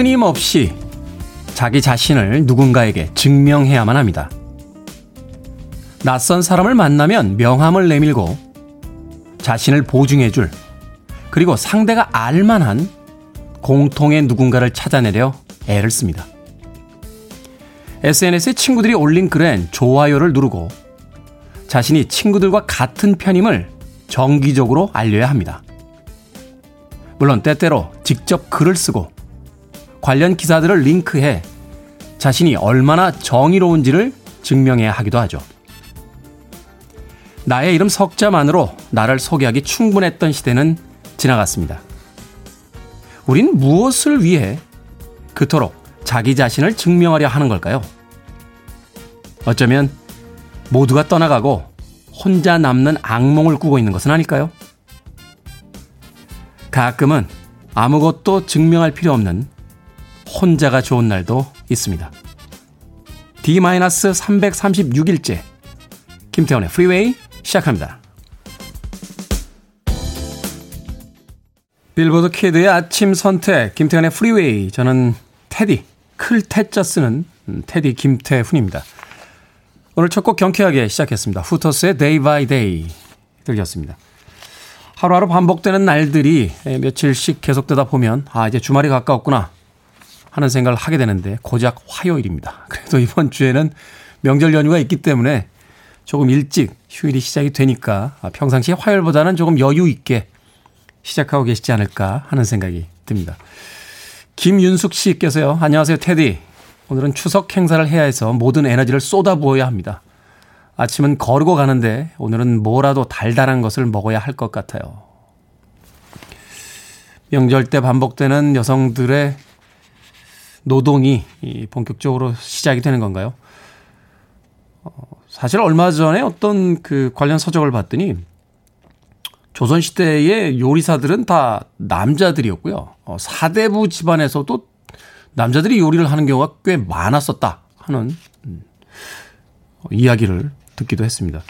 끊임없이 자기 자신을 누군가에게 증명해야만 합니다. 낯선 사람을 만나면 명함을 내밀고 자신을 보증해줄 그리고 상대가 알만한 공통의 누군가를 찾아내려 애를 씁니다. SNS에 친구들이 올린 글엔 좋아요를 누르고 자신이 친구들과 같은 편임을 정기적으로 알려야 합니다. 물론 때때로 직접 글을 쓰고 관련 기사들을 링크해 자신이 얼마나 정의로운지를 증명해야 하기도 하죠. 나의 이름 석자만으로 나를 소개하기 충분했던 시대는 지나갔습니다. 우린 무엇을 위해 그토록 자기 자신을 증명하려 하는 걸까요? 어쩌면 모두가 떠나가고 혼자 남는 악몽을 꾸고 있는 것은 아닐까요? 가끔은 아무것도 증명할 필요 없는 혼자가 좋은 날도 있습니다. D-336일째 김태훈의 프리웨이 시작합니다. 빌보드 키드의 아침 선택 김태훈의 프리웨이 저는 테디 클 태 자 쓰는 테디 김태훈입니다. 오늘 첫 곡 경쾌하게 시작했습니다. 후터스의 Day by Day 들렸습니다. 하루하루 반복되는 날들이 며칠씩 계속되다 보면 아 이제 주말이 가까웠구나 하는 생각을 하게 되는데 고작 화요일입니다. 그래도 이번 주에는 명절 연휴가 있기 때문에 조금 일찍 휴일이 시작이 되니까 평상시 화요일보다는 조금 여유 있게 시작하고 계시지 않을까 하는 생각이 듭니다. 김윤숙 씨께서요. 안녕하세요, 테디. 오늘은 추석 행사를 해야 해서 모든 에너지를 쏟아부어야 합니다. 아침은 거르고 가는데 오늘은 뭐라도 달달한 것을 먹어야 할 것 같아요. 명절 때 반복되는 여성들의 노동이 본격적으로 시작이 되는 건가요? 어, 사실 얼마 전에 어떤 그 관련 서적을 봤더니 조선시대의 요리사들은 다 남자들이었고요. 어, 사대부 집안에서도 남자들이 요리를 하는 경우가 꽤 많았었다 하는 음, 이야기를 듣기도 했습니다.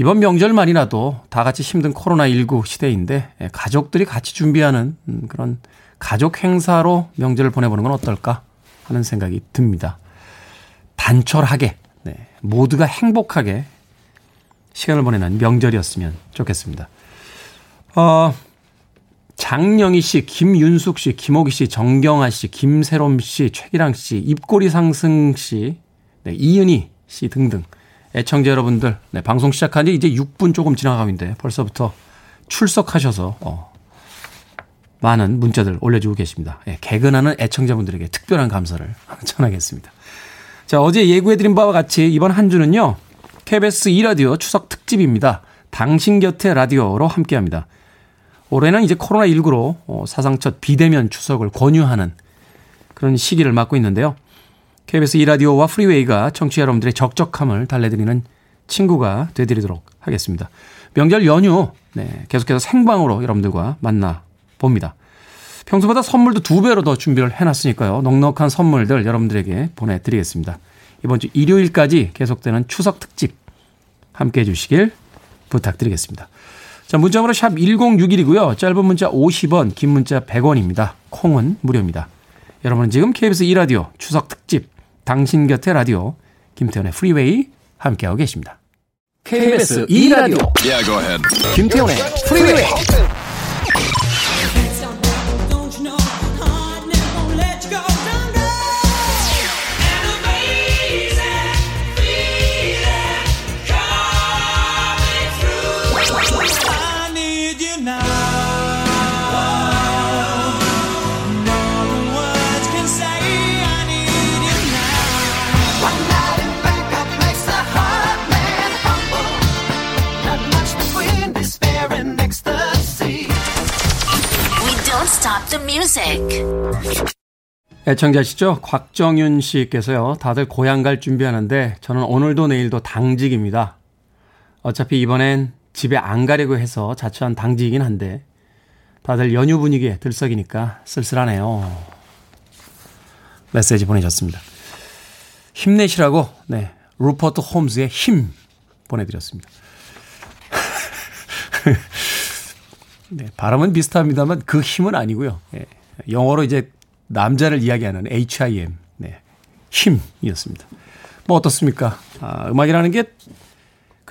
이번 명절만이라도 다 같이 힘든 코로나19 시대인데 예, 가족들이 같이 준비하는 음, 그런 가족 행사로 명절을 보내보는 건 어떨까 하는 생각이 듭니다. 단촐하게 네, 모두가 행복하게 시간을 보내는 명절이었으면 좋겠습니다. 어, 장영희 씨, 김윤숙 씨, 김호기 씨, 정경아 씨, 김세롬 씨, 최기랑 씨, 입꼬리 상승 씨, 네, 이은희 씨 등등 애청자 여러분들, 네, 방송 시작한 지 이제 6분 조금 지나가고 있는데 벌써부터 출석하셔서 어, 많은 문자들 올려주고 계십니다. 예, 개근하는 애청자분들에게 특별한 감사를 전하겠습니다. 자, 어제 예고해드린 바와 같이 이번 한 주는요, KBS 2라디오 추석 특집입니다. 당신 곁에 라디오로 함께 합니다. 올해는 이제 코로나19로 어, 사상 첫 비대면 추석을 권유하는 그런 시기를 맞고 있는데요. KBS 2라디오와 프리웨이가 청취자 여러분들의 적적함을 달래드리는 친구가 되드리도록 하겠습니다. 명절 연휴 네, 계속해서 생방으로 여러분들과 만나 봅니다. 평소보다 선물도 두 배로 더 준비를 해놨으니까요. 넉넉한 선물들 여러분들에게 보내드리겠습니다. 이번 주 일요일까지 계속되는 추석 특집 함께 해주시길 부탁드리겠습니다. 자, 문자번호 샵 1061이고요. 짧은 문자 50원, 긴 문자 100원입니다. 콩은 무료입니다. 여러분은 지금 KBS 2라디오 추석 특집 당신 곁에 라디오 김태훈의 프리웨이 함께하고 계십니다. KBS 2라디오 yeah, 김태훈의 프리웨이 music. 애청자시죠? 곽정윤 씨께서요. 다들 고향 갈 준비하는데 저는 오늘도 내일도 당직입니다. 어차피 이번엔 집에 안 가려고 해서 자처한 당직이긴 한데 다들 연휴 분위기에 들썩이니까 쓸쓸하네요. 메시지 보내셨습니다. 힘내시라고 네 루퍼트 홈즈의 힘 보내드렸습니다. 네, 발음은 비슷합니다만 그 힘은 아니고요. 예, 영어로 이제 남자를 이야기하는 HIM, 네. 힘이었습니다. 뭐 어떻습니까? 아, 음악이라는 게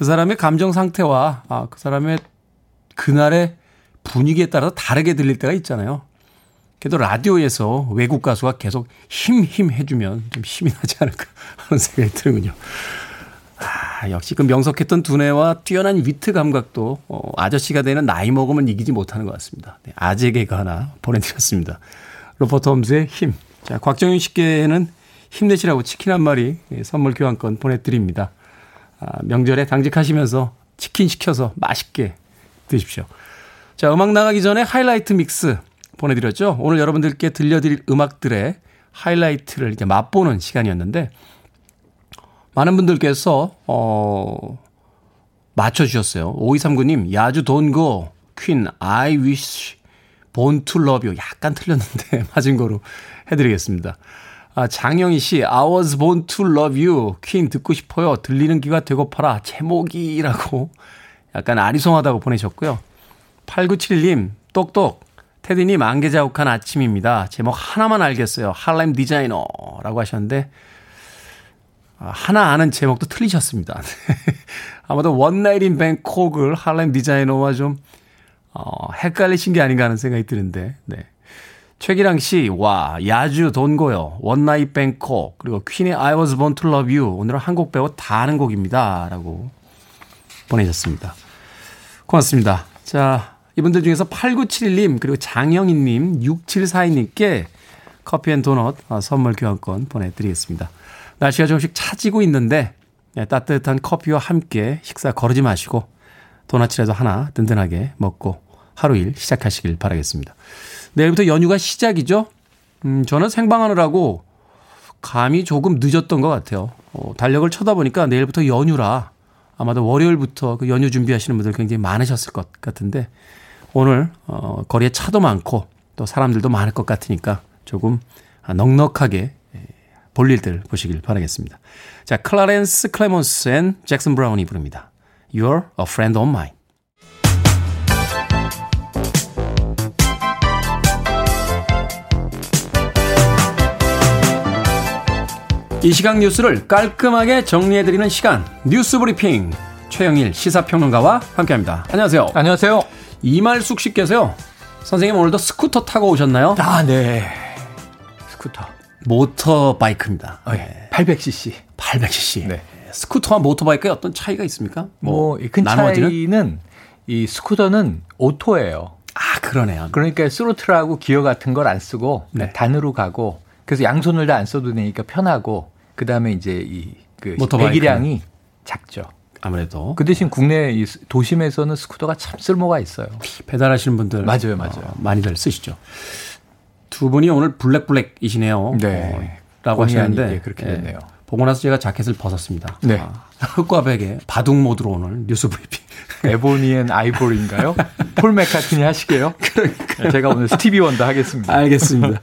그 사람의 감정 상태와 아, 그 사람의 그날의 분위기에 따라서 다르게 들릴 때가 있잖아요. 그래도 라디오에서 외국 가수가 계속 힘, 힘 해주면 좀 힘이 나지 않을까 하는 생각이 드는군요. 아, 역시 그 명석했던 두뇌와 뛰어난 위트 감각도 어, 아저씨가 되는 나이 먹으면 이기지 못하는 것 같습니다. 네, 아재 개그 하나 보내드렸습니다. 로버트 홈즈의 힘. 자, 곽정윤 씨께는 힘내시라고 치킨 한 마리 예, 선물 교환권 보내드립니다. 아, 명절에 당직하시면서 치킨 시켜서 맛있게 드십시오. 자, 음악 나가기 전에 하이라이트 믹스 보내드렸죠. 오늘 여러분들께 들려드릴 음악들의 하이라이트를 이제 맛보는 시간이었는데, 많은 분들께서, 어, 맞춰주셨어요. 5239님, 야주 돈고, 퀸, I wish, born to love you. 약간 틀렸는데, 맞은 거로 해드리겠습니다. 아, 장영희 씨, I was born to love you. 퀸 듣고 싶어요. 들리는 귀가 되고파라. 제목이라고 약간 아리송하다고 보내셨고요. 8971님, 똑똑. 테디님, 안개 자욱한 아침입니다. 제목 하나만 알겠어요. Harlem Desire라고 하셨는데, 아, 하나 아는 제목도 틀리셨습니다. 아마도 One Night in Bangkok을 Harlem Desire와 좀, 어, 헷갈리신 게 아닌가 하는 생각이 드는데, 네. 최기랑 씨, 와, Yazoo Don't Go요. One Night Bangkok, 그리고 퀸의 I was born to love you. 오늘은 한곡 빼고 다 아는 곡입니다. 라고 보내셨습니다. 고맙습니다. 자, 이분들 중에서 8971님, 그리고 장영희님, 6742님께 커피 and 도넛 아, 선물 교환권 보내드리겠습니다. 날씨가 조금씩 차지고 있는데, 네, 따뜻한 커피와 함께 식사 거르지 마시고, 도넛이라도 하나 든든하게 먹고 하루 일 시작하시길 바라겠습니다. 내일부터 연휴가 시작이죠? 음, 저는 생방하느라고 감이 조금 늦었던 것 같아요. 어, 달력을 쳐다보니까 내일부터 연휴라 아마도 월요일부터 그 연휴 준비하시는 분들 굉장히 많으셨을 것 같은데 오늘 어, 거리에 차도 많고 또 사람들도 많을 것 같으니까 조금 넉넉하게 예, 볼 일들 보시길 바라겠습니다. 자, 클라렌스 클레몬스 and 잭슨 브라운이 부릅니다. You're a friend of mine. 이 시각 뉴스를 깔끔하게 정리해드리는 시간 뉴스 브리핑 최영일 시사평론가와 함께합니다. 안녕하세요. 안녕하세요. 이말숙 씨께서요. 선생님 오늘도 스쿠터 타고 오셨나요? 아, 네. 스쿠터. 모터바이크입니다. 어, 네. 800cc. 800cc. 네. 스쿠터와 모터바이크에 어떤 차이가 있습니까? 뭐, 뭐 큰 차이는 이 스쿠터는 오토예요. 아, 그러네요. 그러니까 스로틀하고 기어 같은 걸 안 쓰고 네. 단으로 가고 그래서 양손을 다 안 써도 되니까 편하고 그다음에 이제 이 그 배기량이 작죠. 아무래도 그 대신 국내 이 도심에서는 스쿠터가 참 쓸모가 있어요. 배달하시는 분들 맞아요, 맞아요. 어, 많이들 쓰시죠. 두 분이 오늘 블랙블랙이시네요. 네. 어, 라고 하시는데 그렇게 됐네요. 네. 보고 나서 제가 자켓을 벗었습니다. 네. 아, 흑과 백에 바둑 모드로 오늘 뉴스 브리핑. Ebony and Ivory인가요? 폴 맥카트니 하시게요? 그러니까 제가 오늘 스티비 원더 하겠습니다. 알겠습니다.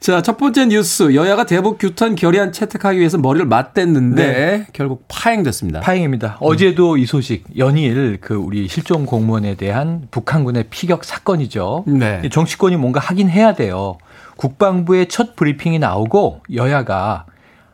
자, 첫 번째 뉴스. 여야가 대북 규탄 결의안 채택하기 위해서 머리를 맞댔는데 네. 결국 파행됐습니다. 파행입니다. 음. 어제도 이 소식 연일 그 우리 실종 공무원에 대한 북한군의 피격 사건이죠. 네. 정치권이 뭔가 하긴 해야 돼요. 국방부의 첫 브리핑이 나오고 여야가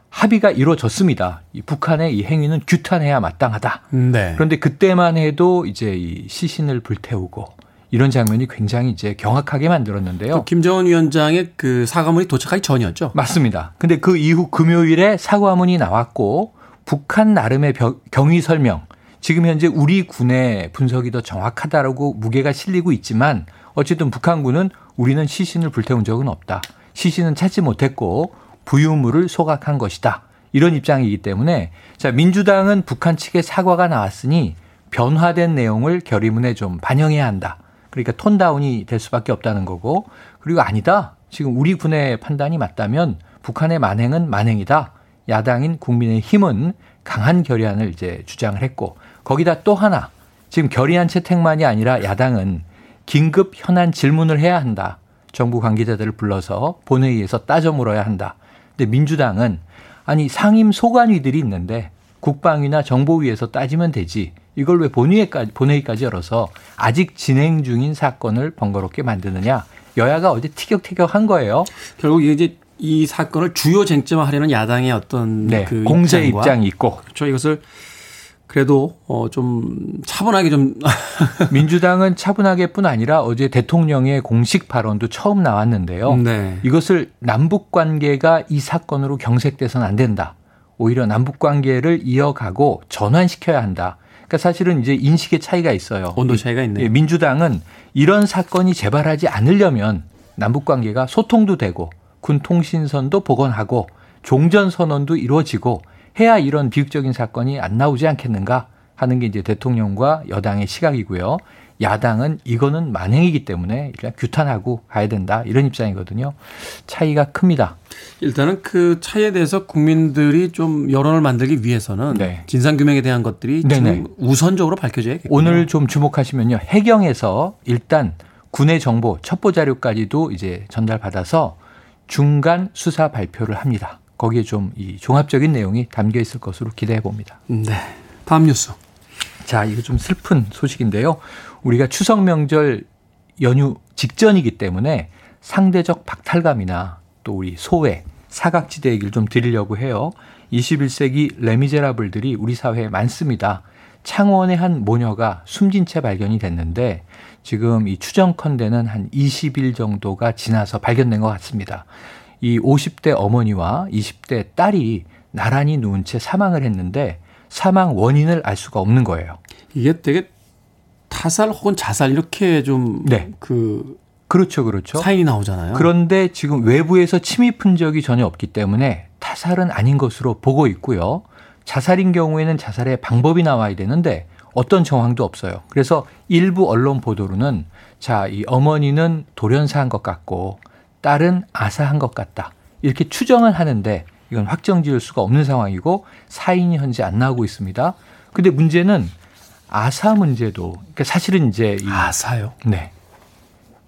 합의가 이루어졌습니다. 이 북한의 이 행위는 규탄해야 마땅하다. 네. 그런데 그때만 해도 이제 이 시신을 불태우고 이런 장면이 굉장히 이제 경악하게 만들었는데요. 김정은 위원장의 그 사과문이 도착하기 전이었죠. 맞습니다. 근데 그 이후 금요일에 사과문이 나왔고 북한 나름의 경위 설명 지금 현재 우리 군의 분석이 더 정확하다라고 무게가 실리고 있지만 어쨌든 북한군은 우리는 시신을 불태운 적은 없다. 시신은 찾지 못했고 부유물을 소각한 것이다. 이런 입장이기 때문에 자 민주당은 북한 측의 사과가 나왔으니 변화된 내용을 결의문에 좀 반영해야 한다. 그러니까 톤다운이 될 수밖에 없다는 거고 그리고 아니다. 지금 우리 군의 판단이 맞다면 북한의 만행은 만행이다. 야당인 국민의 힘은 강한 결의안을 이제 주장을 했고 거기다 또 하나 지금 결의안 채택만이 아니라 야당은 긴급 현안 질문을 해야 한다. 정부 관계자들을 불러서 본회의에서 따져 물어야 한다. 근데 민주당은 아니 상임 소관위들이 있는데 국방위나 정보위에서 따지면 되지. 이걸 왜 본회의까지, 본회의까지 열어서 아직 진행 중인 사건을 번거롭게 만드느냐. 여야가 어제 티격태격한 거예요. 결국 이제 이 사건을 주요 쟁점화하려는 야당의 어떤 네, 그 공세 입장이 있고 그렇죠. 이것을 그래도 어 좀 차분하게 좀 민주당은 차분하게뿐 아니라 어제 대통령의 공식 발언도 처음 나왔는데요. 네. 이것을 남북 관계가 이 사건으로 경색돼서는 안 된다. 오히려 남북 관계를 이어가고 전환시켜야 한다. 그러니까 사실은 이제 인식의 차이가 있어요. 온도 차이가 있네요. 예, 민주당은 이런 사건이 재발하지 않으려면 남북 관계가 소통도 되고 군 통신선도 복원하고 종전 선언도 이루어지고 해야 이런 비극적인 사건이 안 나오지 않겠는가 하는 게 이제 대통령과 여당의 시각이고요. 야당은 이거는 만행이기 때문에 일단 규탄하고 가야 된다 이런 입장이거든요. 차이가 큽니다. 일단은 그 차이에 대해서 국민들이 좀 여론을 만들기 위해서는 네. 진상 규명에 대한 것들이 좀 우선적으로 밝혀져야겠죠. 오늘 좀 주목하시면요. 해경에서 일단 군의 정보 첩보 자료까지도 이제 전달받아서 중간 수사 발표를 합니다. 거기에 좀 이 종합적인 내용이 담겨 있을 것으로 기대해 봅니다. 네. 다음 뉴스. 자, 이거 좀 슬픈 소식인데요. 우리가 추석 명절 연휴 직전이기 때문에 상대적 박탈감이나 또 우리 소외, 사각지대 얘기를 좀 드리려고 해요. 21세기 레미제라블들이 우리 사회에 많습니다. 창원의 한 모녀가 숨진 채 발견이 됐는데 지금 이 추정컨대는 한 20일 정도가 지나서 발견된 것 같습니다. 이 50대 어머니와 20대 딸이 나란히 누운 채 사망을 했는데 사망 원인을 알 수가 없는 거예요. 이게 되게 타살 혹은 자살 이렇게 좀 네. 그 그렇죠, 그렇죠. 사인이 나오잖아요. 그런데 지금 외부에서 침입 흔적이 전혀 없기 때문에 타살은 아닌 것으로 보고 있고요. 자살인 경우에는 자살의 방법이 나와야 되는데 어떤 정황도 없어요. 그래서 일부 언론 보도로는 자, 이 어머니는 돌연사한 것 같고 딸은 아사한 것 같다. 이렇게 추정을 하는데 이건 확정 지을 수가 없는 상황이고 사인이 현재 안 나오고 있습니다. 근데 문제는 아사 문제도 그러니까 사실은 이제 이 아사요? 네.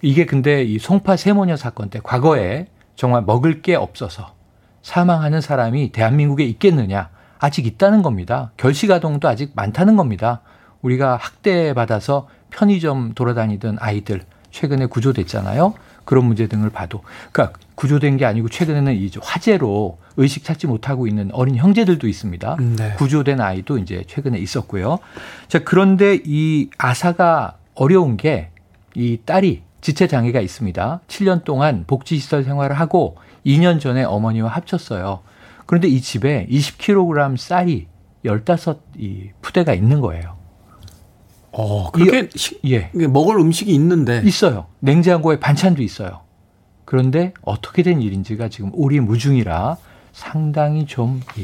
이게 근데 이 송파 세모녀 사건 때 과거에 정말 먹을 게 없어서 사망하는 사람이 대한민국에 있겠느냐? 아직 있다는 겁니다. 결식아동도 아직 많다는 겁니다. 우리가 학대받아서 편의점 돌아다니던 아이들 최근에 구조됐잖아요. 그런 문제 등을 봐도 그러니까 구조된 게 아니고 최근에는 이제 화재로 의식 찾지 못하고 있는 어린 형제들도 있습니다. 네. 구조된 아이도 이제 최근에 있었고요. 자, 그런데 이 아사가 어려운 게 이 딸이 지체 장애가 있습니다. 7년 동안 복지시설 생활을 하고 2년 전에 어머니와 합쳤어요. 그런데 이 집에 20kg 쌀이 15이 푸대가 있는 거예요. 어, 그렇게 이, 예. 먹을 음식이 있는데 있어요. 냉장고에 반찬도 있어요. 그런데 어떻게 된 일인지가 지금 오리무중이라 상당히 좀 이,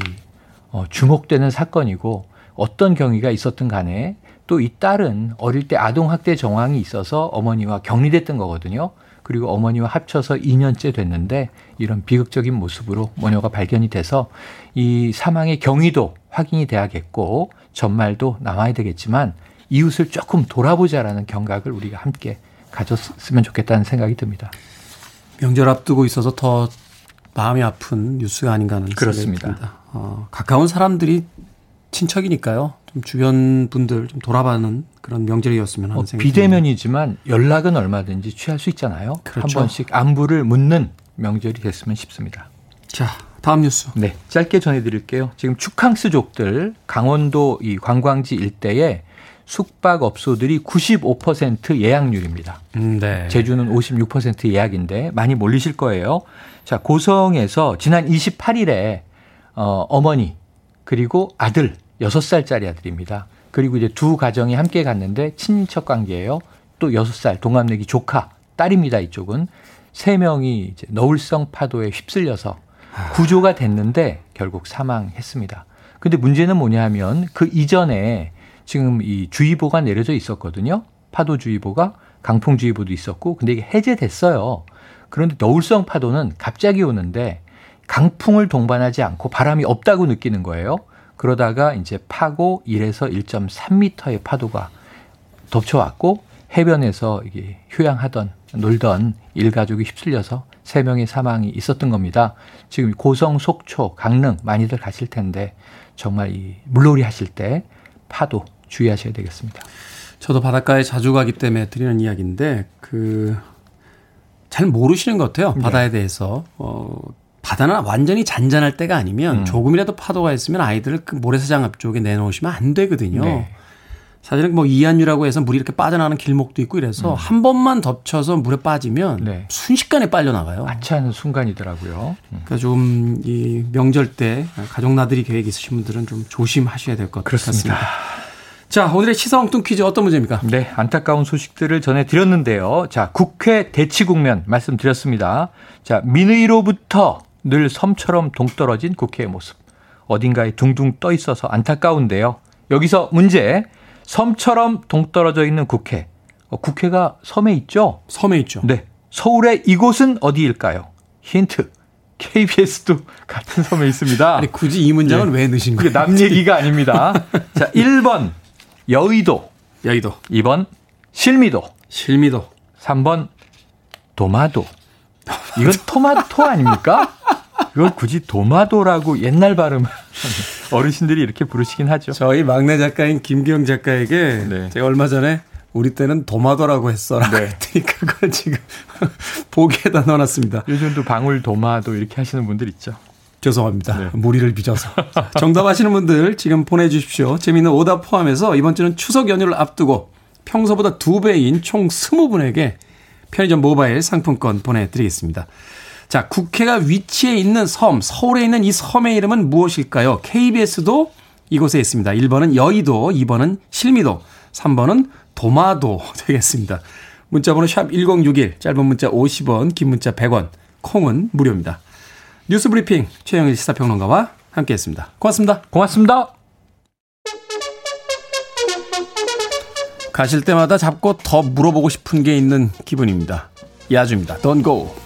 어, 주목되는 사건이고 어떤 경위가 있었든 간에 또 이 딸은 어릴 때 아동학대 정황이 있어서 어머니와 격리됐던 거거든요. 그리고 어머니와 합쳐서 2년째 됐는데 이런 비극적인 모습으로 모녀가 발견이 돼서 이 사망의 경위도 확인이 돼야겠고 전말도 나와야 되겠지만 이웃을 조금 돌아보자라는 경각을 우리가 함께 가졌으면 좋겠다는 생각이 듭니다. 명절 앞두고 있어서 더 마음이 아픈 뉴스가 아닌가 하는 그렇습니다. 생각이 듭니다. 어, 가까운 사람들이 친척이니까요. 좀 주변 분들 좀 돌아봐는 그런 명절이었으면 하는 어, 생각이 비대면이지만 연락은 얼마든지 취할 수 있잖아요. 그렇죠. 한 번씩 안부를 묻는 명절이 됐으면 싶습니다. 자, 다음 뉴스. 네, 짧게 전해드릴게요. 지금 축항스족들 강원도 이 관광지 일대에 숙박업소들이 95% 예약률입니다. 음, 네. 제주는 56% 예약인데 많이 몰리실 거예요. 자, 고성에서 지난 28일에 어, 어머니 그리고 아들 6살짜리 아들입니다. 그리고 이제 두 가정이 함께 갔는데 친인척 관계예요. 또 6살 동갑내기 조카 딸입니다. 이쪽은 세 명이 이제 너울성 파도에 휩쓸려서 구조가 됐는데 결국 사망했습니다. 근데 문제는 뭐냐 하면 그 이전에 지금 이 주의보가 내려져 있었거든요. 파도주의보가 강풍주의보도 있었고 근데 이게 해제됐어요. 그런데 너울성 파도는 갑자기 오는데 강풍을 동반하지 않고 바람이 없다고 느끼는 거예요. 그러다가 이제 파고 1에서 1.3m의 파도가 덮쳐왔고 해변에서 이게 휴양하던 놀던 일가족이 휩쓸려서 세 명의 사망이 있었던 겁니다. 지금 고성, 속초, 강릉 많이들 가실 텐데 정말 이 물놀이 하실 때 파도 주의하셔야 되겠습니다. 저도 바닷가에 자주 가기 때문에 드리는 이야기인데 그 잘 모르시는 것 같아요. 바다에 네. 대해서. 어, 바다는 완전히 잔잔할 때가 아니면 음. 조금이라도 파도가 있으면 아이들을 그 모래사장 앞쪽에 내놓으시면 안 되거든요. 네. 사실은 뭐 이한유라고 해서 물이 이렇게 빠져나가는 길목도 있고 이래서 음. 한 번만 덮쳐서 물에 빠지면 네. 순식간에 빨려 나가요. 마치 않은 순간이더라고요. 음. 그러니까 좀 이 명절 때 가족 나들이 계획 있으신 분들은 좀 조심하셔야 될 것 같습니다. 자, 오늘의 시사 엉뚱 퀴즈 어떤 문제입니까? 네, 안타까운 소식들을 전해드렸는데요. 자, 국회 대치 국면 말씀드렸습니다. 자, 민의로부터 늘 섬처럼 동떨어진 국회의 모습. 어딘가에 둥둥 떠 있어서 안타까운데요. 여기서 문제. 섬처럼 동떨어져 있는 국회. 어, 국회가 섬에 있죠? 섬에 있죠. 네. 서울의 이곳은 어디일까요? 힌트. KBS도 같은 섬에 있습니다. 아니, 굳이 이 문장은 네. 왜 넣으신 거예요? 남 얘기가 아닙니다. 자, 1번 여의도. 여의도. 2번 실미도. 실미도. 3번 도마도. 이건 토마토 아닙니까? 이걸 굳이 도마도라고 옛날 발음 어르신들이 이렇게 부르시긴 하죠. 저희 막내 작가인 김기영 작가에게 네. 제가 얼마 전에 우리 때는 도마도라고 했어라. 네. 그랬더니 그걸 지금 보기에다 넣어놨습니다. 요즘도 방울 도마도 이렇게 하시는 분들 있죠. 죄송합니다. 네. 무리를 빚어서. 정답 아시는 분들 지금 보내주십시오. 재미있는 오답 포함해서 이번 주는 추석 연휴를 앞두고 평소보다 두 배인 총 20분에게 편의점 모바일 상품권 보내드리겠습니다. 자, 국회가 위치해 있는 섬, 서울에 있는 이 섬의 이름은 무엇일까요? KBS도 이곳에 있습니다. 1번은 여의도, 2번은 실미도, 3번은 도마도 되겠습니다. 문자번호 샵 1061, 짧은 문자 50원, 긴 문자 100원, 콩은 무료입니다. 뉴스 브리핑 최영일 시사평론가와 함께했습니다. 고맙습니다. 고맙습니다. 가실 때마다 잡고 더 물어보고 싶은 게 있는 기분입니다. 야주입니다. Don't go.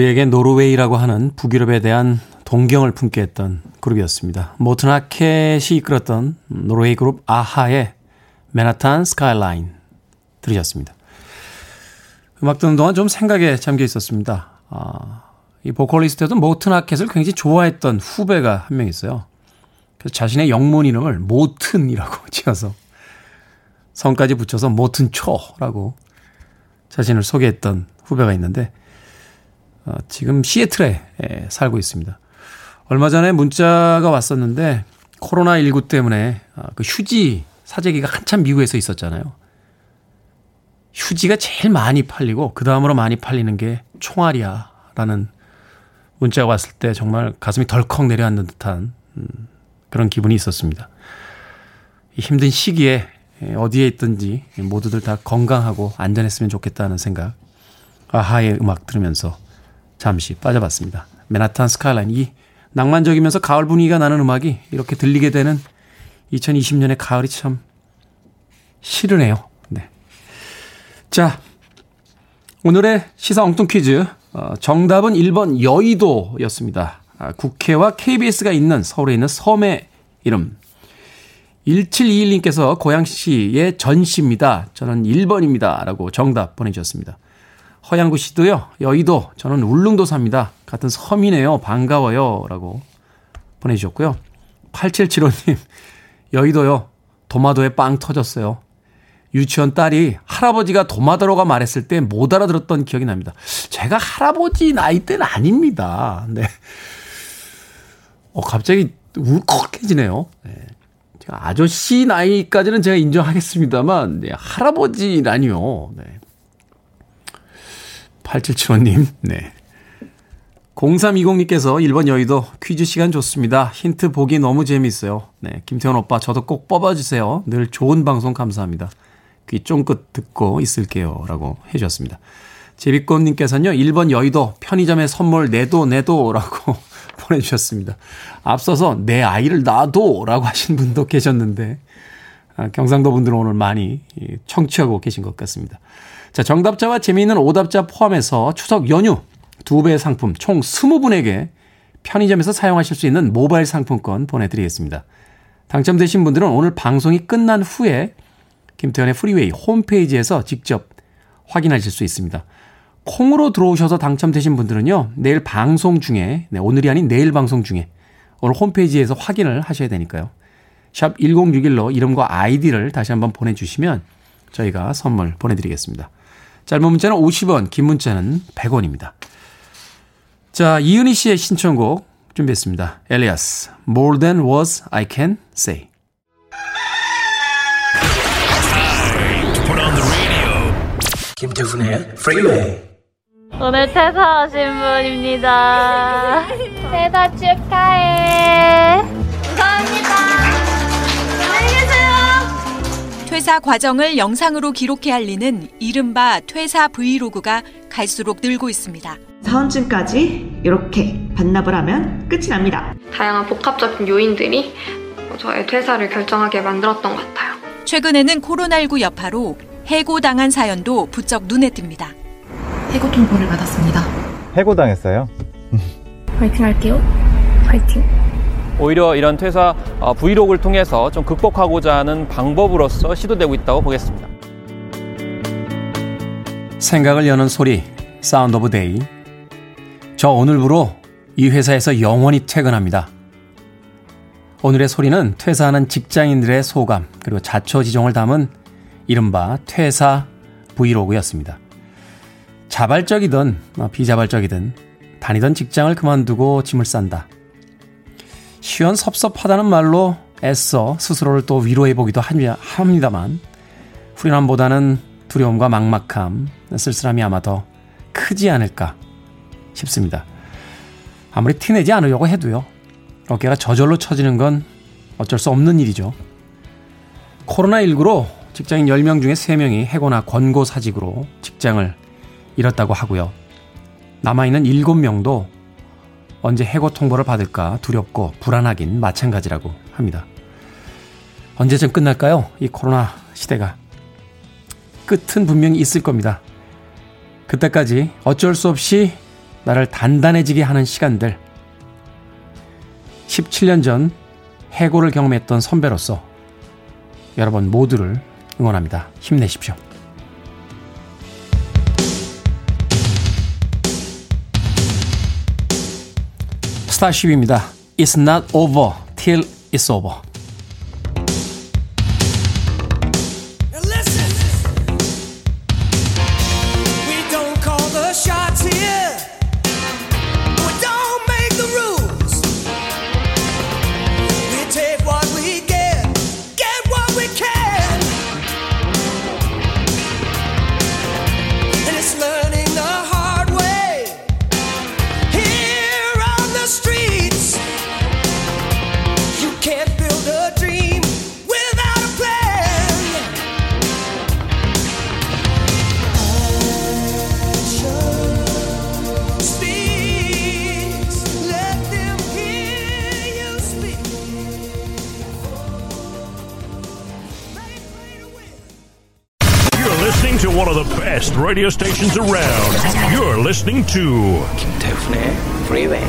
우리에게 노르웨이라고 하는 북유럽에 대한 동경을 품게 했던 그룹이었습니다. 모튼 하켓이 이끌었던 노르웨이 그룹 아하의 맨하탄 스카이라인 들으셨습니다. 음악 듣는 동안 좀 생각에 잠겨 있었습니다. 아, 이 보컬리스트에도 모튼 하켓을 굉장히 좋아했던 후배가 한 명 있어요. 그래서 자신의 영문 이름을 모튼이라고 지어서 성까지 붙여서 모튼초라고 자신을 소개했던 후배가 있는데 어, 지금 시애틀에 살고 있습니다. 얼마 전에 문자가 왔었는데 코로나19 때문에 어, 그 휴지 사재기가 한참 미국에서 있었잖아요. 휴지가 제일 많이 팔리고 그 다음으로 많이 팔리는 게 총알이야라는 문자가 왔을 때 정말 가슴이 덜컥 내려앉는 듯한 음, 그런 기분이 있었습니다. 힘든 시기에 어디에 있든지 모두들 다 건강하고 안전했으면 좋겠다는 생각 아하의 음악 들으면서 잠시 빠져봤습니다. 맨하탄 스카이라인 이 낭만적이면서 가을 분위기가 나는 음악이 이렇게 들리게 되는 2020년의 가을이 참 싫으네요. 네. 자, 오늘의 시사 엉뚱 퀴즈. 어, 정답은 1번 여의도였습니다. 아, 국회와 KBS가 있는 서울에 있는 섬의 이름. 1721님께서 고양시의 전시입니다. 저는 1번입니다. 라고 정답 보내주셨습니다. 허양구 씨도요, 여의도, 저는 울릉도 삽니다. 같은 섬이네요. 반가워요. 라고 보내주셨고요. 8775님, 여의도요, 도마도에 빵 터졌어요. 유치원 딸이 할아버지가 도마도로가 말했을 때 못 알아들었던 기억이 납니다. 제가 할아버지 나이 때는 아닙니다. 네. 어, 갑자기 울컥해지네요. 네. 제가 아저씨 나이까지는 제가 인정하겠습니다만, 네, 할아버지라니요. 네. 8775님, 네. 0320님께서 1번 여의도 퀴즈 시간 좋습니다. 힌트 보기 너무 재미있어요. 네, 김태원 오빠 저도 꼭 뽑아주세요. 늘 좋은 방송 감사합니다. 귀 쫑긋 듣고 있을게요. 라고 해주셨습니다. 제비꽃님께서는요, 1번 여의도 편의점에 선물 내도 내도 라고 보내주셨습니다. 앞서서 내 아이를 놔도 라고 하신 분도 계셨는데, 아, 경상도 분들은 오늘 많이 청취하고 계신 것 같습니다. 자, 정답자와 재미있는 오답자 포함해서 추석 연휴 두 배의 상품 총 20분에게 편의점에서 사용하실 수 있는 모바일 상품권 보내드리겠습니다. 당첨되신 분들은 오늘 방송이 끝난 후에 김태훈의 프리웨이 홈페이지에서 직접 확인하실 수 있습니다. 콩으로 들어오셔서 당첨되신 분들은요, 내일 방송 중에, 네, 오늘이 아닌 내일 방송 중에 오늘 홈페이지에서 확인을 하셔야 되니까요. 샵 1061로 이름과 아이디를 다시 한번 보내주시면 저희가 선물 보내드리겠습니다. 짧은 문자는 50원, 긴 문자는 100원입니다. 자, 이은희 씨의 신청곡 준비했습니다. 엘리아스, More Than I Can Say. 김태훈의 프리웨이 오늘 퇴사하신 분입니다. 퇴사 축하해. 감사합니다. 퇴사 과정을 영상으로 기록해 알리는 이른바 퇴사 브이로그가 갈수록 늘고 있습니다. 사원증까지 이렇게 반납을 하면 끝이 납니다. 다양한 복합적인 요인들이 저의 퇴사를 결정하게 만들었던 것 같아요. 최근에는 코로나19 여파로 해고당한 사연도 부쩍 눈에 띕니다. 해고 통보를 받았습니다. 해고당했어요? 파이팅 할게요. 파이팅. 오히려 이런 퇴사 어, 브이로그를 통해서 좀 극복하고자 하는 방법으로서 시도되고 있다고 보겠습니다. 생각을 여는 소리, Sound of Day. 저 오늘부로 이 회사에서 영원히 퇴근합니다. 오늘의 소리는 퇴사하는 직장인들의 소감, 그리고 자초지종을 담은 이른바 퇴사 브이로그였습니다. 자발적이든 어, 비자발적이든 다니던 직장을 그만두고 짐을 싼다. 시원 섭섭하다는 말로 애써 스스로를 또 위로해보기도 합니다만 후련함보다는 두려움과 막막함, 쓸쓸함이 아마 더 크지 않을까 싶습니다. 아무리 티내지 않으려고 해도요. 어깨가 저절로 처지는 건 어쩔 수 없는 일이죠. 코로나19로 직장인 10명 중에 3명이 해고나 권고사직으로 직장을 잃었다고 하고요. 남아있는 7명도 언제 해고 통보를 받을까 두렵고 불안하긴 마찬가지라고 합니다. 언제쯤 끝날까요? 이 코로나 시대가. 끝은 분명히 있을 겁니다. 그때까지 어쩔 수 없이 나를 단단해지게 하는 시간들. 17년 전 해고를 경험했던 선배로서 여러분 모두를 응원합니다. 힘내십시오. 스타쉽입니다. It's not over till it's over. Stations around. You're listening to 김태훈의 Freeway.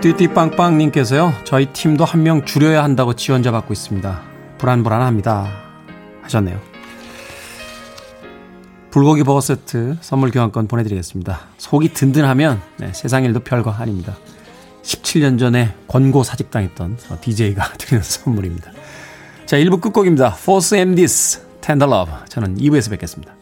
띠띠빵빵님께서요. 저희 팀도 한 명 줄여야 한다고 지원자 받고 있습니다. 불안불안합니다. 하셨네요. 불고기 버거 세트 선물 교환권 보내드리겠습니다. 속이 든든하면 네, 세상 일도 별거 아닙니다. 17년 전에 권고 사직당했던 DJ가 드리는 선물입니다. 자, 1부 끝곡입니다. Force MD's Tender Love. 저는 2부에서 뵙겠습니다.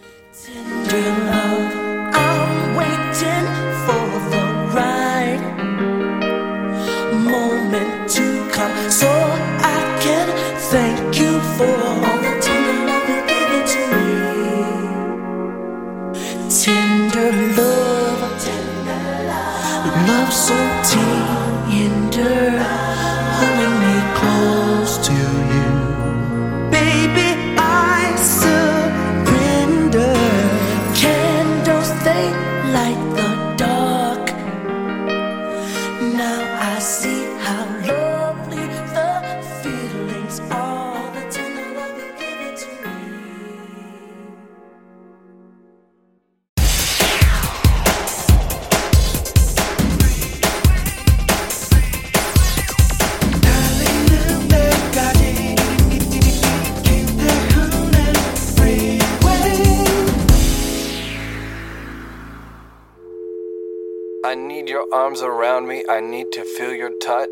I need to feel your touch.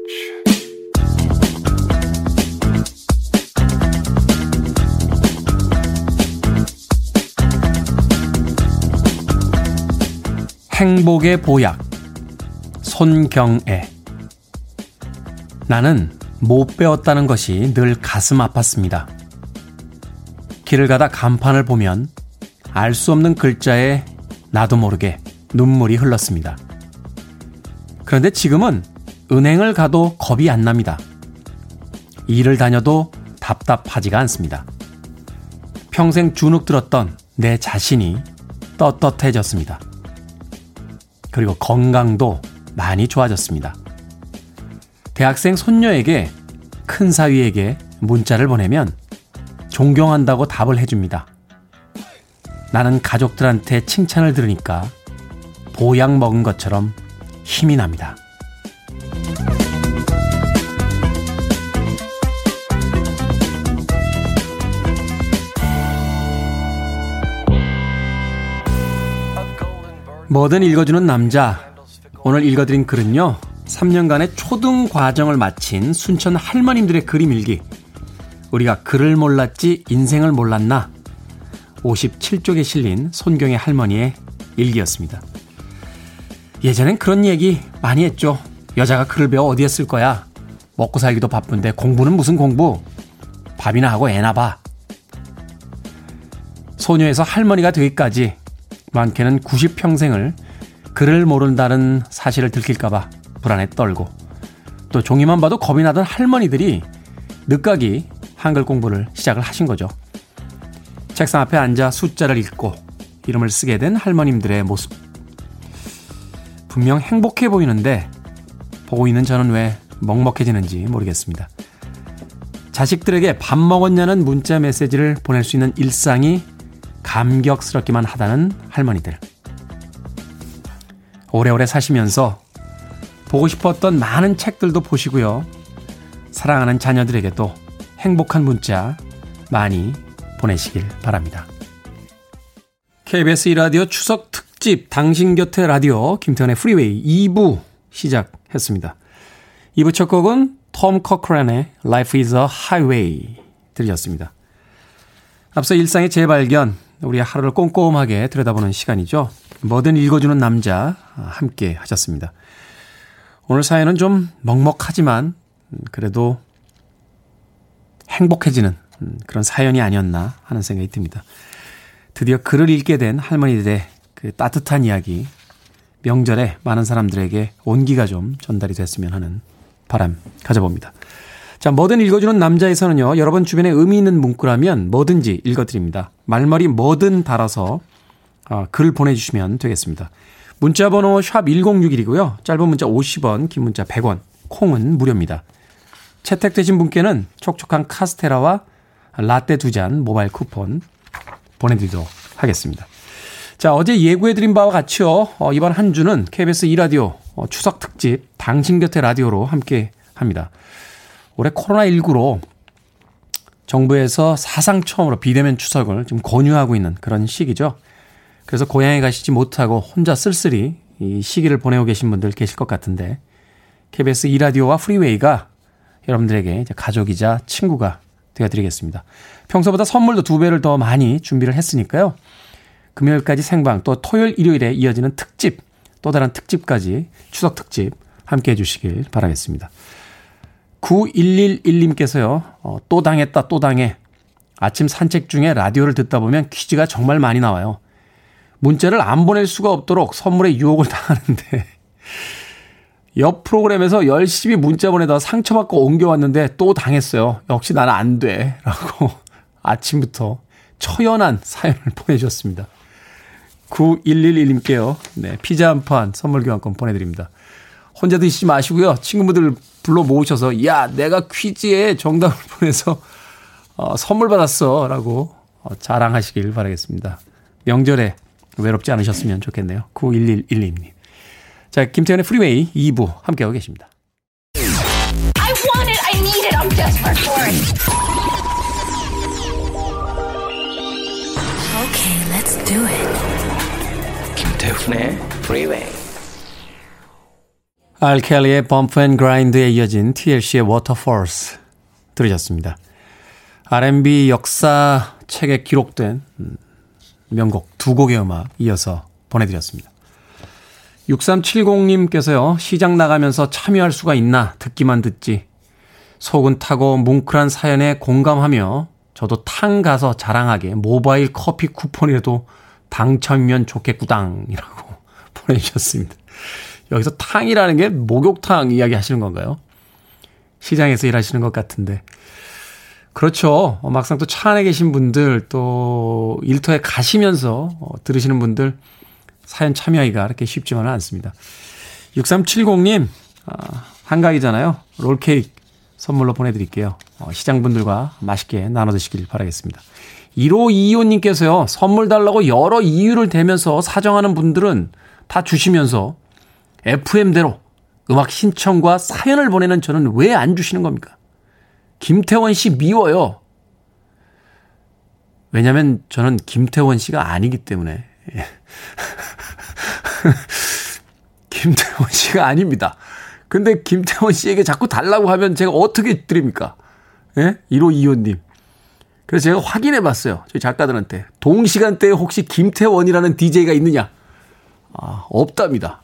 행복의 보약 손경애 나는 못 배웠다는 것이 늘 가슴 아팠습니다. 길을 가다 간판을 보면 알 수 없는 글자에 나도 모르게 눈물이 흘렀습니다. 그런데 지금은 은행을 가도 겁이 안 납니다. 일을 다녀도 답답하지가 않습니다. 평생 주눅 들었던 내 자신이 떳떳해졌습니다. 그리고 건강도 많이 좋아졌습니다. 대학생 손녀에게 큰 사위에게 문자를 보내면 존경한다고 답을 해줍니다. 나는 가족들한테 칭찬을 들으니까 보약 먹은 것처럼 힘이 납니다. 뭐든 읽어주는 남자. 오늘 읽어드린 글은요. 3년간의 초등 과정을 마친 순천 할머님들의 그림 일기. 우리가 글을 몰랐지 인생을 몰랐나. 57쪽에 실린 손경의 할머니의 일기였습니다. 예전엔 그런 얘기 많이 했죠. 여자가 글을 배워 어디에 쓸 거야. 먹고 살기도 바쁜데 공부는 무슨 공부. 밥이나 하고 애나 봐. 소녀에서 할머니가 되기까지 많게는 90평생을 글을 모른다는 사실을 들킬까봐 불안에 떨고 또 종이만 봐도 겁이 나던 할머니들이 늦가기 한글 공부를 시작을 하신 거죠. 책상 앞에 앉아 숫자를 읽고 이름을 쓰게 된 할머님들의 모습. 분명 행복해 보이는데 보고 있는 저는 왜 먹먹해지는지 모르겠습니다. 자식들에게 밥 먹었냐는 문자 메시지를 보낼 수 있는 일상이 감격스럽기만 하다는 할머니들. 오래오래 사시면서 보고 싶었던 많은 책들도 보시고요. 사랑하는 자녀들에게도 행복한 문자 많이 보내시길 바랍니다. KBS 이라디오 추석 특집 당신 곁에 라디오 김태훈의 Freeway 2부 시작했습니다. 2부 첫 곡은 톰 코크란의 Life is a Highway 들렸습니다. 앞서 일상의 재발견, 우리의 하루를 꼼꼼하게 들여다보는 시간이죠. 뭐든 읽어주는 남자 함께 하셨습니다. 오늘 사연은 좀 먹먹하지만 그래도 행복해지는 그런 사연이 아니었나 하는 생각이 듭니다. 드디어 글을 읽게 된 할머니들의 그 따뜻한 이야기, 명절에 많은 사람들에게 온기가 좀 전달이 됐으면 하는 바람 가져봅니다. 자, 뭐든 읽어주는 남자에서는요, 여러분 주변에 의미 있는 문구라면 뭐든지 읽어드립니다. 말머리 뭐든 달아서 어, 글 보내주시면 되겠습니다. 문자 번호 샵 1061이고요. 짧은 문자 50원, 긴 문자 100원, 콩은 무료입니다. 채택되신 분께는 촉촉한 카스테라와 라떼 두 잔 모바일 쿠폰 보내드리도록 하겠습니다. 자, 어제 예고해드린 바와 같이요. 어, 이번 한 주는 KBS 2라디오 어, 추석 특집 당신 곁에 라디오로 함께 합니다. 올해 코로나19로 정부에서 사상 처음으로 비대면 추석을 지금 권유하고 있는 그런 시기죠. 그래서 고향에 가시지 못하고 혼자 쓸쓸히 이 시기를 보내고 계신 분들 계실 것 같은데 KBS 2라디오와 프리웨이가 여러분들에게 가족이자 친구가 되어드리겠습니다. 평소보다 선물도 두 배를 더 많이 준비를 했으니까요. 금요일까지 생방 또 토요일 일요일에 이어지는 특집 또 다른 특집까지 추석 특집 함께 해주시길 바라겠습니다. 9111님께서요. 어, 또 당했다 또 당해. 아침 산책 중에 라디오를 듣다 보면 퀴즈가 정말 많이 나와요. 문자를 안 보낼 수가 없도록 선물에 유혹을 당하는데 옆 프로그램에서 열심히 문자 보내다 상처받고 옮겨왔는데 또 당했어요. 역시 나는 안 돼. 라고 아침부터 처연한 사연을 보내주셨습니다. 9111님께요. 네, 피자 한 판 선물 교환권 보내드립니다. 혼자 드시지 마시고요. 친구분들 불러 모으셔서, 야, 내가 퀴즈에 정답을 보내서, 어, 선물 받았어. 라고 어, 자랑하시길 바라겠습니다. 명절에 외롭지 않으셨으면 좋겠네요. 9111님. 자, 김태현의 프리웨이 2부 함께하고 계십니다. Okay, let's do it. 김태훈의 Freeway. 알켈리의 Bump N' Grind에 이어진 TLC의 Waterfalls 들으셨습니다. R&B 역사 책에 기록된 음, 명곡 두 곡의 음악 이어서 보내드렸습니다. 6370님께서요, 시장 나가면서 참여할 수가 있나 듣기만 듣지. 속은 타고 뭉클한 사연에 공감하며 저도 탕 가서 자랑하게 모바일 커피 쿠폰이라도 당첨면 좋겠구당이라고 보내주셨습니다. 여기서 탕이라는 게 목욕탕 이야기 하시는 건가요? 시장에서 일하시는 것 같은데. 그렇죠. 어, 막상 또 차 안에 계신 분들 또 일터에 가시면서 어, 들으시는 분들 사연 참여하기가 그렇게 쉽지만은 않습니다. 6370님, 아, 한가위잖아요. 롤케이크 선물로 보내드릴게요. 어, 시장분들과 맛있게 나눠 드시길 바라겠습니다. 1525님께서요, 선물 달라고 여러 이유를 대면서 사정하는 분들은 다 주시면서 FM대로 음악 신청과 사연을 보내는 저는 왜 안 주시는 겁니까? 김태원 씨 미워요. 왜냐면 저는 김태원 씨가 아니기 때문에. 예. 김태원 씨가 아닙니다. 근데 김태원 씨에게 자꾸 달라고 하면 제가 어떻게 드립니까? 예? 1525님. 그래서 제가 확인해 봤어요. 저희 작가들한테. 동시간대에 혹시 김태원이라는 DJ가 있느냐? 아, 없답니다.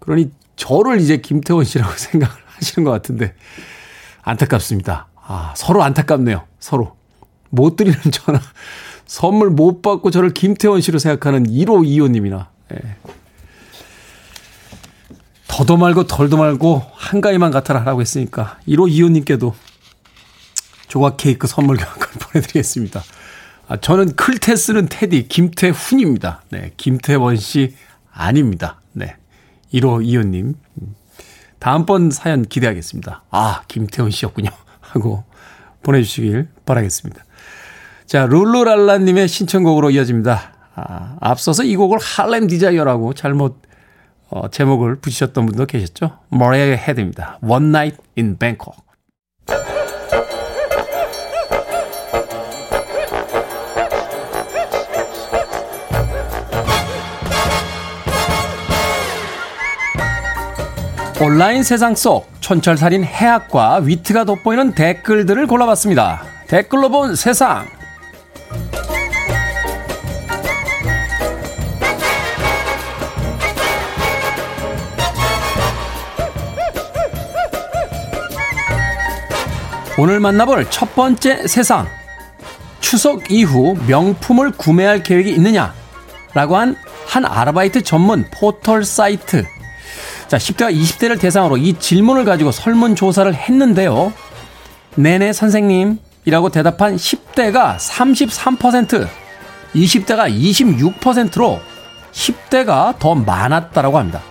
그러니 저를 이제 김태원 씨라고 생각을 하시는 것 같은데 안타깝습니다. 아, 서로 안타깝네요. 서로. 못 드리는 전화, 선물 못 받고 저를 김태원 씨로 생각하는 1호 2호님이나 예. 더도 말고 덜도 말고 한가위만 같아라 라고 했으니까 1호 2호님께도 조각 케이크 선물 교환권 보내드리겠습니다. 아, 저는 클테 스는 테디 김태훈입니다. 네, 김태원 씨 아닙니다. 네, 1호2호님 다음번 사연 기대하겠습니다. 아, 김태훈 씨였군요. 하고 보내주시길 바라겠습니다. 자, 룰루랄라님의 신청곡으로 이어집니다. 아, 앞서서 이 곡을 Harlem Desire라고 잘못 어, 제목을 붙이셨던 분도 계셨죠? 머레이 헤드입니다. One Night in Bangkok. 온라인 세상 속 촌철살인 해학과 위트가 돋보이는 댓글들을 골라봤습니다. 댓글로 본 세상. 오늘 만나볼 첫 번째 세상. 추석 이후 명품을 구매할 계획이 있느냐? 라고 한 한 아르바이트 전문 포털 사이트. 자, 10대와 20대를 대상으로 이 질문을 가지고 설문조사를 했는데요. 네네 선생님이라고 대답한 10대가 33%, 20대가 26%로 10대가 더 많았다라고 합니다.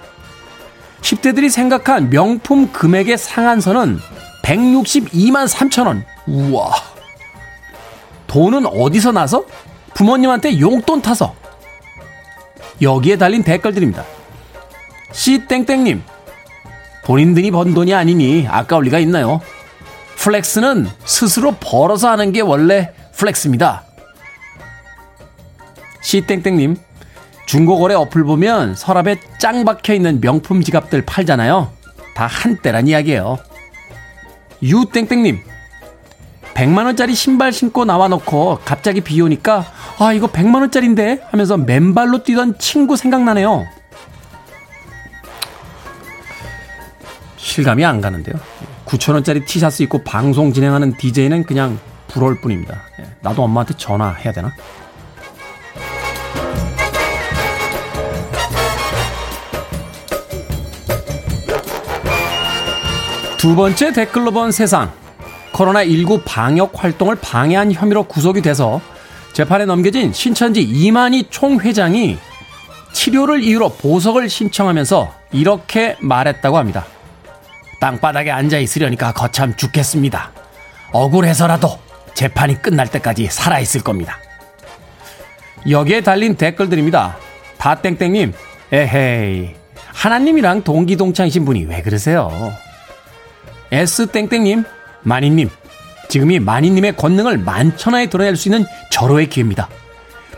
10대들이 생각한 명품 금액의 상한선은 162만 3천 원. 우와. 돈은 어디서 나서? 부모님한테 용돈 타서. 여기에 달린 댓글들입니다. 씨땡땡님. 본인들이 번 돈이 아니니 아까울 리가 있나요? flex는 스스로 벌어서 하는 게 원래 flex입니다. 씨땡땡님. 중고거래 어플 보면 서랍에 짱 박혀 있는 명품 지갑들 팔잖아요. 다 한때란 이야기예요. 유땡땡님. 100만원짜리 신발 신고 나와놓고 갑자기 비 오니까 아, 이거 100만원짜리인데 하면서 맨발로 뛰던 친구 생각나네요. 실감이 안 가는데요. 9천원짜리 티셔츠 입고 방송 진행하는 DJ는 그냥 부러울 뿐입니다. 예, 나도 엄마한테 전화해야 되나? 두 번째 댓글로 본 세상. 코로나19 방역 활동을 방해한 혐의로 구속이 돼서 재판에 넘겨진 신천지 이만희 총회장이 치료를 이유로 보석을 신청하면서 이렇게 말했다고 합니다. 땅바닥에 앉아 있으려니까 거참 죽겠습니다. 억울해서라도 재판이 끝날 때까지 살아있을 겁니다. 여기에 달린 댓글들입니다. 다땡땡님, 에헤이. 하나님이랑 동기동창이신 분이 왜 그러세요? S땡땡님, 마니님. 지금이 마니님의 권능을 만천하에 드러낼 수 있는 절호의 기회입니다.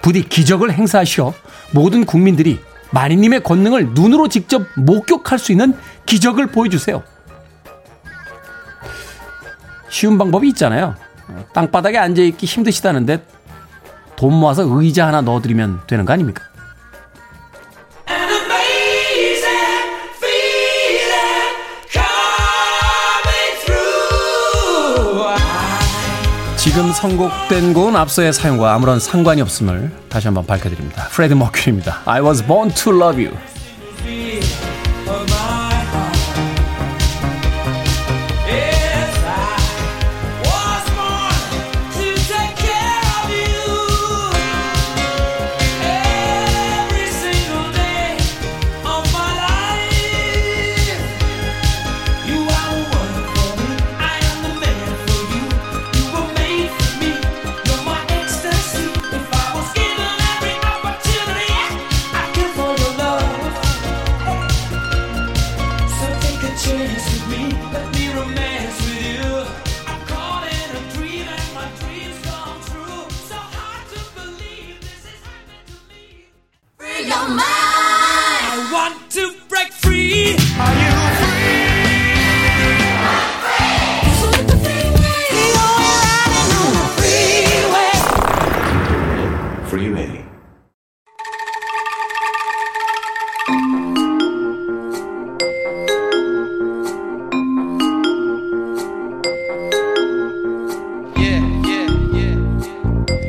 부디 기적을 행사하시어 모든 국민들이 마니님의 권능을 눈으로 직접 목격할 수 있는 기적을 보여주세요. 쉬운 방법이 있잖아요. 땅바닥에 앉아있기 힘드시다는데 돈 모아서 의자 하나 넣어드리면 되는 거 아닙니까? 지금 선곡된 곡은 앞서의 사용과 아무런 상관이 없음을 다시 한번 밝혀드립니다. 프레드 머큐리입니다. I was born to love you.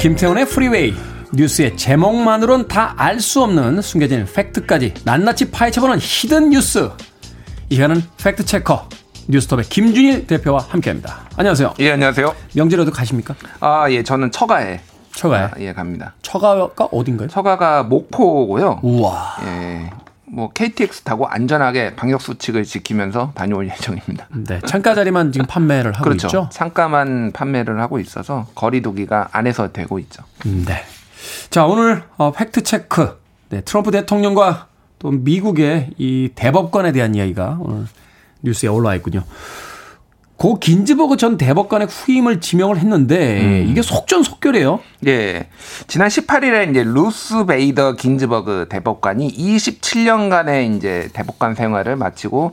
김태훈의 Freeway 뉴스의 제목만으론 다 알 수 없는 숨겨진 팩트까지 낱낱이 파헤쳐보는 hidden 뉴스 이거는 fact checker 뉴스톱의 김준일 대표와 함께합니다. 안녕하세요. 예, 안녕하세요. 명절에도 가십니까? 아, 예, 저는 처가에. 처가에? 아, 예, 갑니다. 처가가 어딘가요? 처가가 목포고요. 우와. 예. 뭐 KTX 타고 안전하게 방역 수칙을 지키면서 다녀올 예정입니다. 네, 창가 자리만 지금 판매를 하고 그렇죠. 있죠. 창가만 판매를 하고 있어서 거리두기가 안에서 되고 있죠. 네. 자, 오늘 어, fact check. 네, 트럼프 대통령과 또 미국의 이 대법관에 대한 이야기가 오늘 뉴스에 올라와 있군요. 고 긴즈버그 전 대법관의 후임을 지명을 했는데 음. 이게 속전속결이에요. 예. 지난 18일에 이제 루스 베이더 긴즈버그 대법관이 27년간의 이제 대법관 생활을 마치고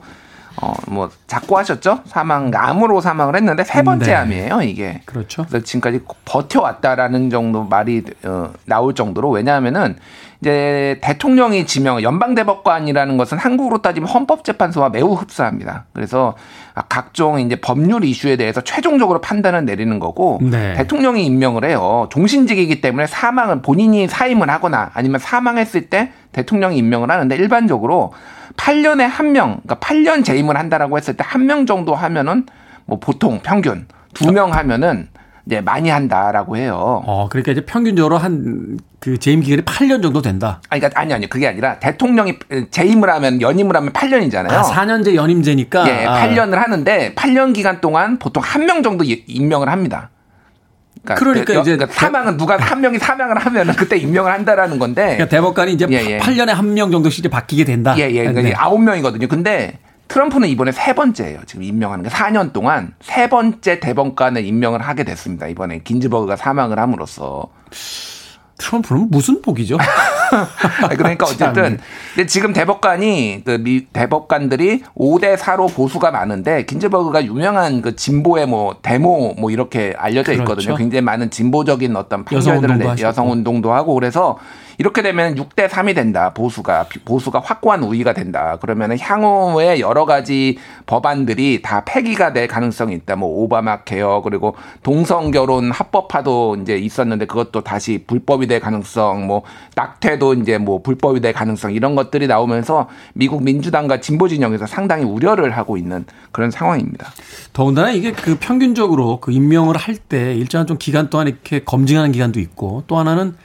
어뭐 작고하셨죠? 사망 암으로 사망을 했는데 세 번째 네. 암이에요, 이게. 그렇죠. 그래서 지금까지 버텨왔다라는 정도 말이 어, 나올 정도로 왜냐하면은 이제 대통령이 지명 연방 대법관이라는 것은 한국으로 따지면 헌법재판소와 매우 흡사합니다. 그래서 각종 이제 법률 이슈에 대해서 최종적으로 판단을 내리는 거고 네. 대통령이 임명을 해요. 종신직이기 때문에 사망을 본인이 사임을 하거나 아니면 사망했을 때 대통령이 임명을 하는데 일반적으로 8년에 한 명, 그러니까 8년 재임을 한다라고 했을 때 한 명 정도 하면은 뭐 보통 평균 두 명 하면은 이제 많이 한다라고 해요. 어, 그러니까 이제 평균적으로 한 그 재임 기간이 8년 정도 된다. 아니, 그러니까 아니 아니 그게 아니라 대통령이 재임을 하면 연임을 하면 8년이잖아요. 아, 4년제 연임제니까. 예, 아. 8년을 하는데 8년 기간 동안 보통 한 명 정도 이- 임명을 합니다. 그러니까 여- 이제 사망은 누가 한 명이 사망을 하면은 그때 임명을 한다라는 건데. 그러니까 대법관이 이제 예, 예. 8년에 한 명 정도씩 이제 바뀌게 된다. 예, 예. 그러니까 네. 아홉 명이거든요. 근데 트럼프는 이번에 세 번째예요. 지금 임명하는 게 4년 동안 세 번째 대법관을 임명을 하게 됐습니다. 이번에 긴즈버그가 사망을 함으로써. 트럼프는 무슨 복이죠? 그러니까 어쨌든 근데 지금 대법관이 그 미, 대법관들이 5대 4로 보수가 많은데 긴즈버그가 유명한 그 진보의 뭐 데모 뭐 이렇게 알려져 그렇죠. 있거든요. 굉장히 많은 진보적인 어떤 여성 판결들을 내- 하셨고. 여성 운동도 하고 그래서 이렇게 되면 6대 3이 된다. 보수가 보수가 확고한 우위가 된다. 그러면 향후에 여러 가지 법안들이 다 폐기가 될 가능성이 있다. 뭐 오바마 케어 그리고 동성 결혼 합법화도 이제 있었는데 그것도 다시 불법이 될 가능성, 뭐 낙태 국회도 이제 뭐 불법이 될 가능성 이런 것들이 나오면서 미국 민주당과 진보 진영에서 상당히 우려를 하고 있는 그런 상황입니다. 더군다나 이게 그 평균적으로 그 임명을 할 때 일정한 좀 기간 동안 이렇게 검증하는 기간도 있고 또 하나는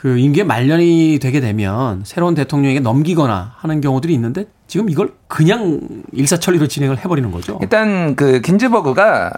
그 임기에 말년이 되게 되면 새로운 대통령에게 넘기거나 하는 경우들이 있는데 지금 이걸 그냥 일사천리로 진행을 해버리는 거죠. 일단 그 긴즈버그가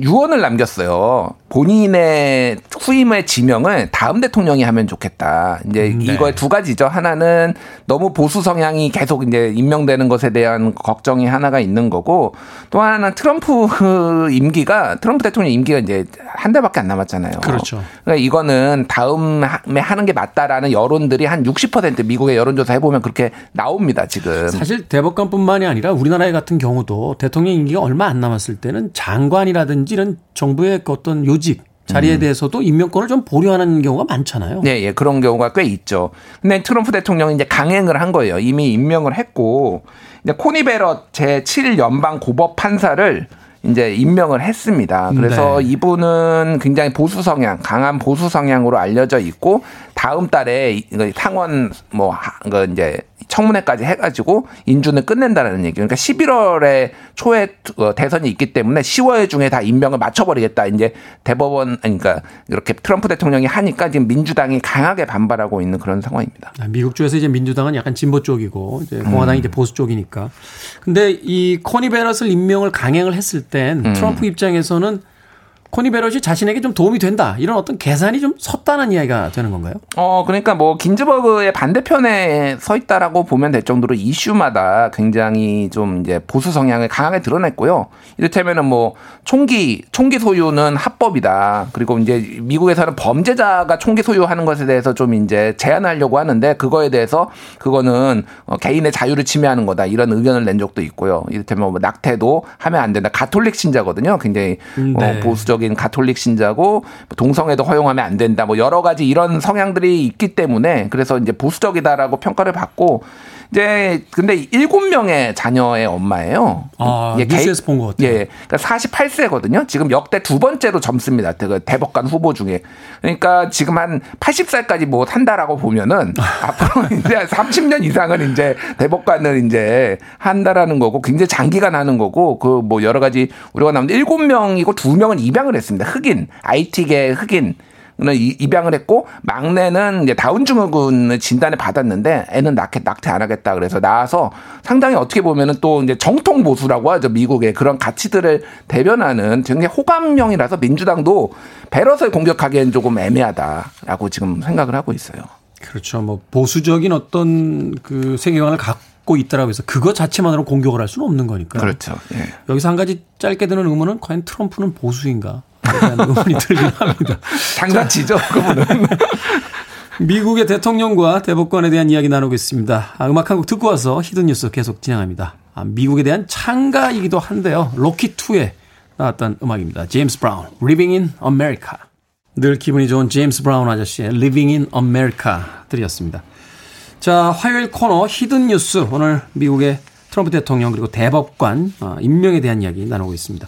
유언을 남겼어요. 본인의 후임의 지명을 다음 대통령이 하면 좋겠다. 이제 네. 이거의 두 가지죠. 하나는 너무 보수 성향이 계속 이제 임명되는 것에 대한 걱정이 하나가 있는 거고 또 하나는 트럼프 임기가 트럼프 대통령 임기가 이제 한 달밖에 안 남았잖아요. 그렇죠. 그러니까 이거는 다음에 하는 게 맞다라는 여론들이 한 60% 미국의 여론조사 해보면 그렇게 나옵니다. 지금. 사실 대법관뿐만이 아니라 우리나라 같은 경우도 대통령 임기가 얼마 안 남았을 때는 장관이라든지 이런 정부의 그 어떤 요직 자리에 대해서도 임명권을 좀 보류하는 경우가 많잖아요. 네, 예, 그런 경우가 꽤 있죠. 근데 트럼프 대통령이 이제 강행을 한 거예요. 이미 임명을 했고, 이제 코니 베럿 제7 연방 고법 판사를 이제 임명을 했습니다. 그래서 네. 이분은 굉장히 보수 성향, 강한 보수 성향으로 알려져 있고 다음 달에 이거 상원 뭐 하- 그 이제 청문회까지 해가지고 인준을 끝낸다는 얘기. 그러니까 11월에 초에 어, 대선이 있기 때문에 10월 중에 다 임명을 맞춰버리겠다. 이제 대법원 그러니까 이렇게 트럼프 대통령이 하니까 지금 민주당이 강하게 반발하고 있는 그런 상황입니다. 아, 미국 쪽에서 이제 민주당은 약간 진보 쪽이고 이제 공화당이 이제 보수 쪽이니까. 근데 이 코니 베럿을 임명을 강행을 했을 땐 트럼프 입장에서는 코니 베럿이 자신에게 좀 도움이 된다 이런 어떤 계산이 좀 섰다는 이야기가 되는 건가요? 어, 그러니까 뭐 긴즈버그의 반대편에 서 있다라고 보면 될 정도로 이슈마다 굉장히 좀 이제 보수 성향을 강하게 드러냈고요. 이를테면은 뭐 총기 총기 소유는 합법이다. 그리고 이제 미국에서는 범죄자가 총기 소유하는 것에 대해서 좀 이제 제한하려고 하는데 그거에 대해서 그거는 어, 개인의 자유를 침해하는 거다. 이런 의견을 낸 적도 있고요. 이를테면 뭐 낙태도 하면 안 된다. 가톨릭 신자거든요. 굉장히 어, 네. 보수적인 가톨릭 신자고 동성애도 허용하면 안 된다. 뭐 여러 가지 이런 성향들이 있기 때문에 그래서 이제 보수적이다라고 평가를 받고 이제 근데 일곱 명의 자녀의 엄마예요. 아, 예, 뉴스에서 본 것 같아요. 예, 그러니까 48세거든요. 지금 역대 두 번째로 젊습니다. 그 대법관 후보 중에. 그러니까 지금 한 80살까지 뭐 산다라고 보면은 앞으로 이제 30년 이상은 이제 대법관을 이제 한다라는 거고 굉장히 장기간 하는 거고 그 뭐 여러 가지 우려가 나오는데 일곱 명이고 두 명은 입양 을 했습니다. 흑인, IT계 흑인. 입양을 했고 막내는 이제 다운 증후군을 진단을 받았는데 애는 낙태 낙태 안 하겠다 그래서 나와서 상당히 어떻게 보면은 또 이제 정통 보수라고 하죠 미국의 그런 가치들을 대변하는 굉장히 호감형이라서 민주당도 베럿을 공격하기엔 조금 애매하다라고 지금 생각을 하고 있어요. 그렇죠. 뭐 보수적인 어떤 그 세계관을 갖고 있다라고 해서 그거 자체만으로 공격을 할 수는 없는 거니까. 그렇죠. 예. 여기서 한 가지 짧게 드는 의문은 과연 트럼프는 보수인가? 의문이 들긴 합니다. 장난치죠 그분은. 미국의 대통령과 대법관에 대한 이야기 나누고 있습니다. 아, 음악 한 곡 듣고 와서 hidden 뉴스 계속 진행합니다. 아, 미국에 대한 창가이기도 한데요. 로키2에 나왔던 음악입니다. 제임스 브라운, Living in America. 늘 기분이 좋은 제임스 브라운 아저씨의 Living in America 들이었습니다. 자, 화요일 코너 hidden 뉴스. 오늘 미국의 트럼프 대통령 그리고 대법관 어, 임명에 대한 이야기 나누고 있습니다.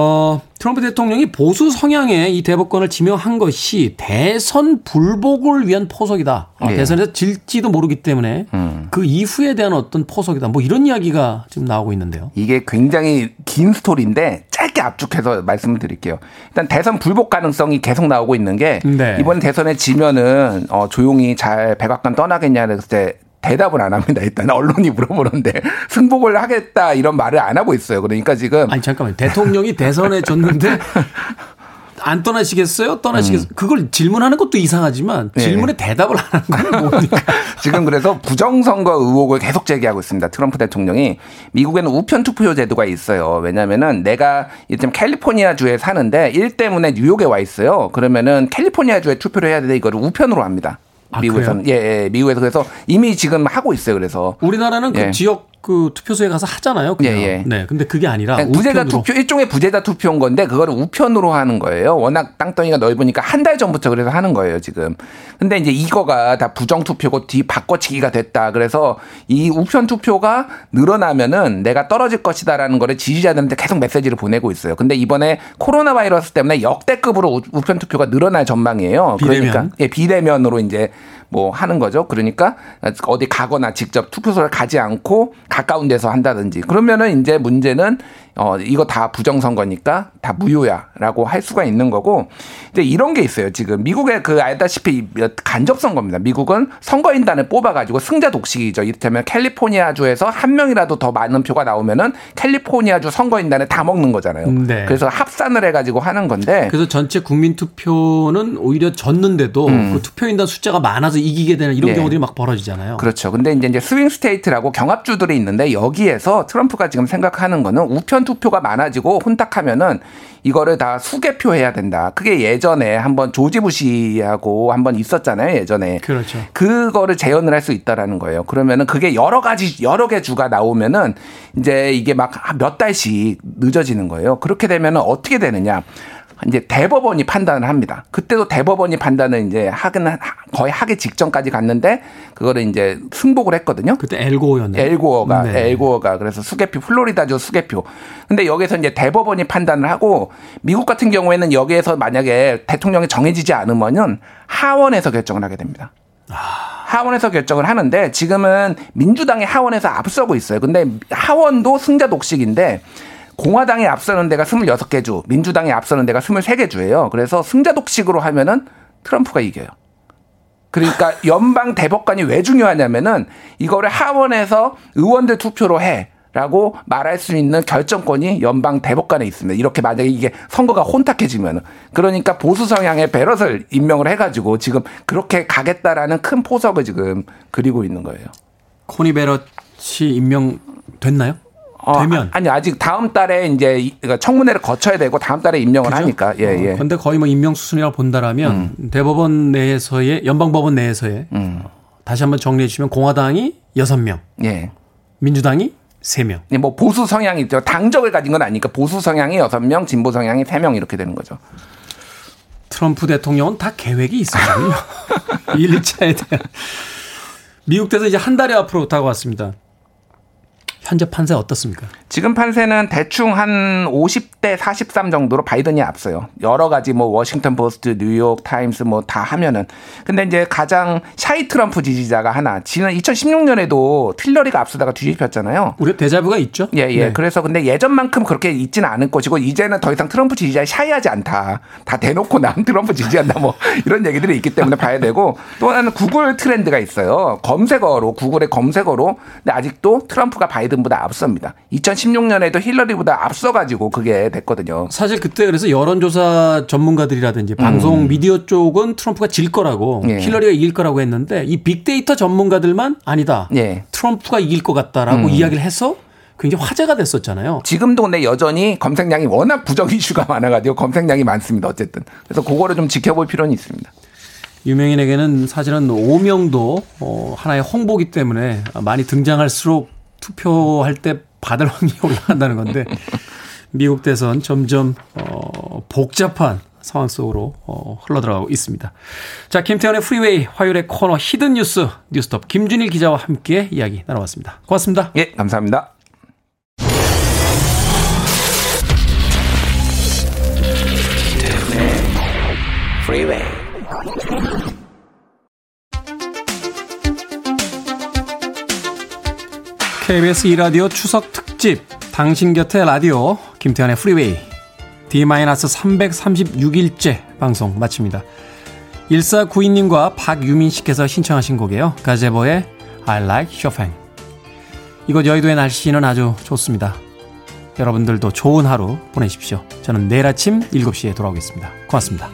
어, 트럼프 대통령이 보수 성향의 이 대법관을 지명한 것이 대선 불복을 위한 포석이다. 어, 네. 대선에서 질지도 모르기 때문에 그 이후에 대한 어떤 포석이다. 뭐 이런 이야기가 지금 나오고 있는데요. 이게 굉장히 긴 스토리인데 짧게 압축해서 말씀을 드릴게요. 일단 대선 불복 가능성이 계속 나오고 있는 게 네. 이번 대선에 지면은 어, 조용히 잘 백악관 떠나겠냐 그랬을 때 대답을 안 합니다. 일단 언론이 물어보는데 승복을 하겠다 이런 말을 안 하고 있어요. 그러니까 지금 아니 잠깐만 대통령이 대선에 졌는데 안 떠나시겠어요? 떠나시겠어요? 그걸 질문하는 것도 이상하지만 네. 질문에 대답을 안 하는 건 뭡니까? 지금 그래서 부정선거 의혹을 계속 제기하고 있습니다. 트럼프 대통령이 미국에는 우편 투표 제도가 있어요. 왜냐하면은 내가 지금 캘리포니아 주에 사는데 일 때문에 뉴욕에 와 있어요. 그러면은 캘리포니아 주에 투표를 해야 되는데 이거를 우편으로 합니다. 아, 미국에서는 예, 예, 미국에서 그래서 이미 지금 하고 있어요. 그래서 우리나라는 그 예. 지역 그 투표소에 가서 하잖아요. 그냥. 예, 예. 네, 근데 그게 아니라 부재자 우편으로. 투표 일종의 부재자 투표인 건데 그거를 우편으로 하는 거예요. 워낙 땅덩이가 넓으니까 한 달 전부터 그래서 하는 거예요 지금. 근데 이제 이거가 다 부정 투표고 뒤 바꿔치기가 됐다. 그래서 이 우편 투표가 늘어나면은 내가 떨어질 것이다라는 거를 지지자들한테 계속 메시지를 보내고 있어요. 근데 이번에 코로나 바이러스 때문에 역대급으로 우- 우편 투표가 늘어날 전망이에요. 비대면. 그러니까 예, 비대면으로 이제 뭐 하는 거죠. 그러니까 어디 가거나 직접 투표소를 가지 않고 가까운 데서 한다든지 그러면은 이제 문제는 어 이거 다 부정선거니까 다 무효야라고 할 수가 있는 거고 근데 이런 게 있어요. 지금 미국의 그 알다시피 간접 선거입니다. 미국은 선거인단을 뽑아가지고 승자 독식이죠. 이를테면 캘리포니아주에서 한 명이라도 더 많은 표가 나오면은 캘리포니아주 선거인단을 다 먹는 거잖아요. 네. 그래서 합산을 해가지고 하는 건데 그래서 전체 국민 투표는 오히려 졌는데도 그 투표인단 숫자가 많아서 이기게 되는 이런 음. 네. 경우들이 막 벌어지잖아요. 그렇죠. 근데 이제 이제 swing state라고 경합주들이 있는데 여기에서 트럼프가 지금 생각하는 거는 우편 투표가 많아지고 혼탁하면은 이거를 다 수개표 해야 된다. 그게 예전에 한번 조지 부시하고 한번 있었잖아요. 예전에. 그렇죠. 그거를 재현을 할 수 있다라는 거예요. 그러면은 그게 여러 가지 여러 개 주가 나오면은 이제 이게 막 몇 달씩 늦어지는 거예요. 그렇게 되면은 어떻게 되느냐? 이제 대법원이 판단을 합니다. 그때도 대법원이 판단을 이제 하기는 거의 하기 직전까지 갔는데 그거를 이제 승복을 했거든요. 그때 엘고어였나요? 엘고어가 네. 엘고어가 그래서 수개표 플로리다주 수개표. 근데 여기서 이제 대법원이 판단을 하고 미국 같은 경우에는 여기에서 만약에 대통령이 정해지지 않으면은 하원에서 결정을 하게 됩니다. 하원에서 결정을 하는데 지금은 민주당이 하원에서 앞서고 있어요. 근데 하원도 승자 독식인데 공화당이 앞서는 데가 26개 주, 민주당이 앞서는 데가 23개 주예요. 그래서 승자 독식으로 하면은 트럼프가 이겨요. 그러니까 연방 대법관이 왜 중요하냐면은 이거를 하원에서 의원들 투표로 해. 라고 말할 수 있는 결정권이 연방 대법관에 있습니다. 이렇게 만약에 이게 선거가 혼탁해지면은. 그러니까 보수 성향의 베럿을 임명을 해가지고 지금 그렇게 가겠다라는 큰 포석을 지금 그리고 있는 거예요. 코니 베럿이 임명됐나요? 어, 되면. 아니, 아직 다음 달에 이제 이- 그러니까 청문회를 거쳐야 되고 다음 달에 임명을 하니까. 예, 예. 그런데 거의 뭐 임명 수순이라고 본다라면 대법원 내에서의 연방법원 내에서의 음. 다시 한번 정리해 주시면 공화당이 6명, 예. 민주당이 3명. 예, 뭐 보수 성향이 있죠. 당적을 가진 건 아니니까 보수 성향이 6명, 진보 성향이 3명 이렇게 되는 거죠. 트럼프 대통령은 다 계획이 있었거든요. 1, 2차에 대한. 미국 대선 이제 한 달이 앞으로 다가왔습니다. 현재 판세 어떻습니까? 지금 판세는 대충 한 50대 43 정도로 바이든이 앞서요. 여러 가지 뭐 워싱턴 포스트, 뉴욕 타임스 뭐 다 하면은. 근데 이제 가장 shy 트럼프 지지자가 하나. 지난 2016년에도 힐러리가 앞서다가 뒤집혔잖아요. 우리 데자뷔가 있죠? 예, 예. 네. 그래서 근데 예전만큼 그렇게 있지는 않을 것이고 이제는 더 이상 트럼프 지지자에 shy하지 않다. 다 대놓고 난 트럼프 지지한다 뭐 이런 얘기들이 있기 때문에 봐야 되고 또 하나는 구글 트렌드가 있어요. 검색어로 구글의 검색어로 근데 아직도 트럼프가 바이든 보다 앞섭니다. 2016년에도 힐러리보다 앞서가지고 그게 됐거든요. 사실 그때 그래서 여론조사 전문가들이라든지 방송 미디어 쪽은 트럼프가 질 거라고 음. 예. 힐러리가 이길 거라고 했는데 이 빅데이터 전문가들만 아니다. 예. 트럼프가 이길 것 같다라고 음. 이야기를 해서 굉장히 화제가 됐었잖아요. 지금도 근데 여전히 검색량이 워낙 부정 이슈가 많아가지고 검색량이 많습니다. 어쨌든 그래서 그거를 좀 지켜볼 필요는 있습니다. 유명인에게는 사실은 오명도 어, 하나의 홍보기 때문에 많이 등장할수록 투표할 때 받을 확률이 올라간다는 건데 미국 대선 점점 어, 복잡한 상황 속으로 어, 흘러들어가고 있습니다. 자, 김태훈의 프리웨이 화요일의 코너 hidden 뉴스 뉴스톱 김준일 기자와 함께 이야기 나눠봤습니다. 고맙습니다. 예, 감사합니다. Freeway. KBS 2라디오 추석 특집 당신 곁에 라디오 김태훈의 프리웨이 D-336일째 방송 마칩니다. 1492님과 박유민 씨께서 신청하신 곡이에요. 가제보의 I like Chopin. 이곳 여의도의 날씨는 아주 좋습니다. 여러분들도 좋은 하루 보내십시오. 저는 내일 아침 7시에 돌아오겠습니다. 고맙습니다.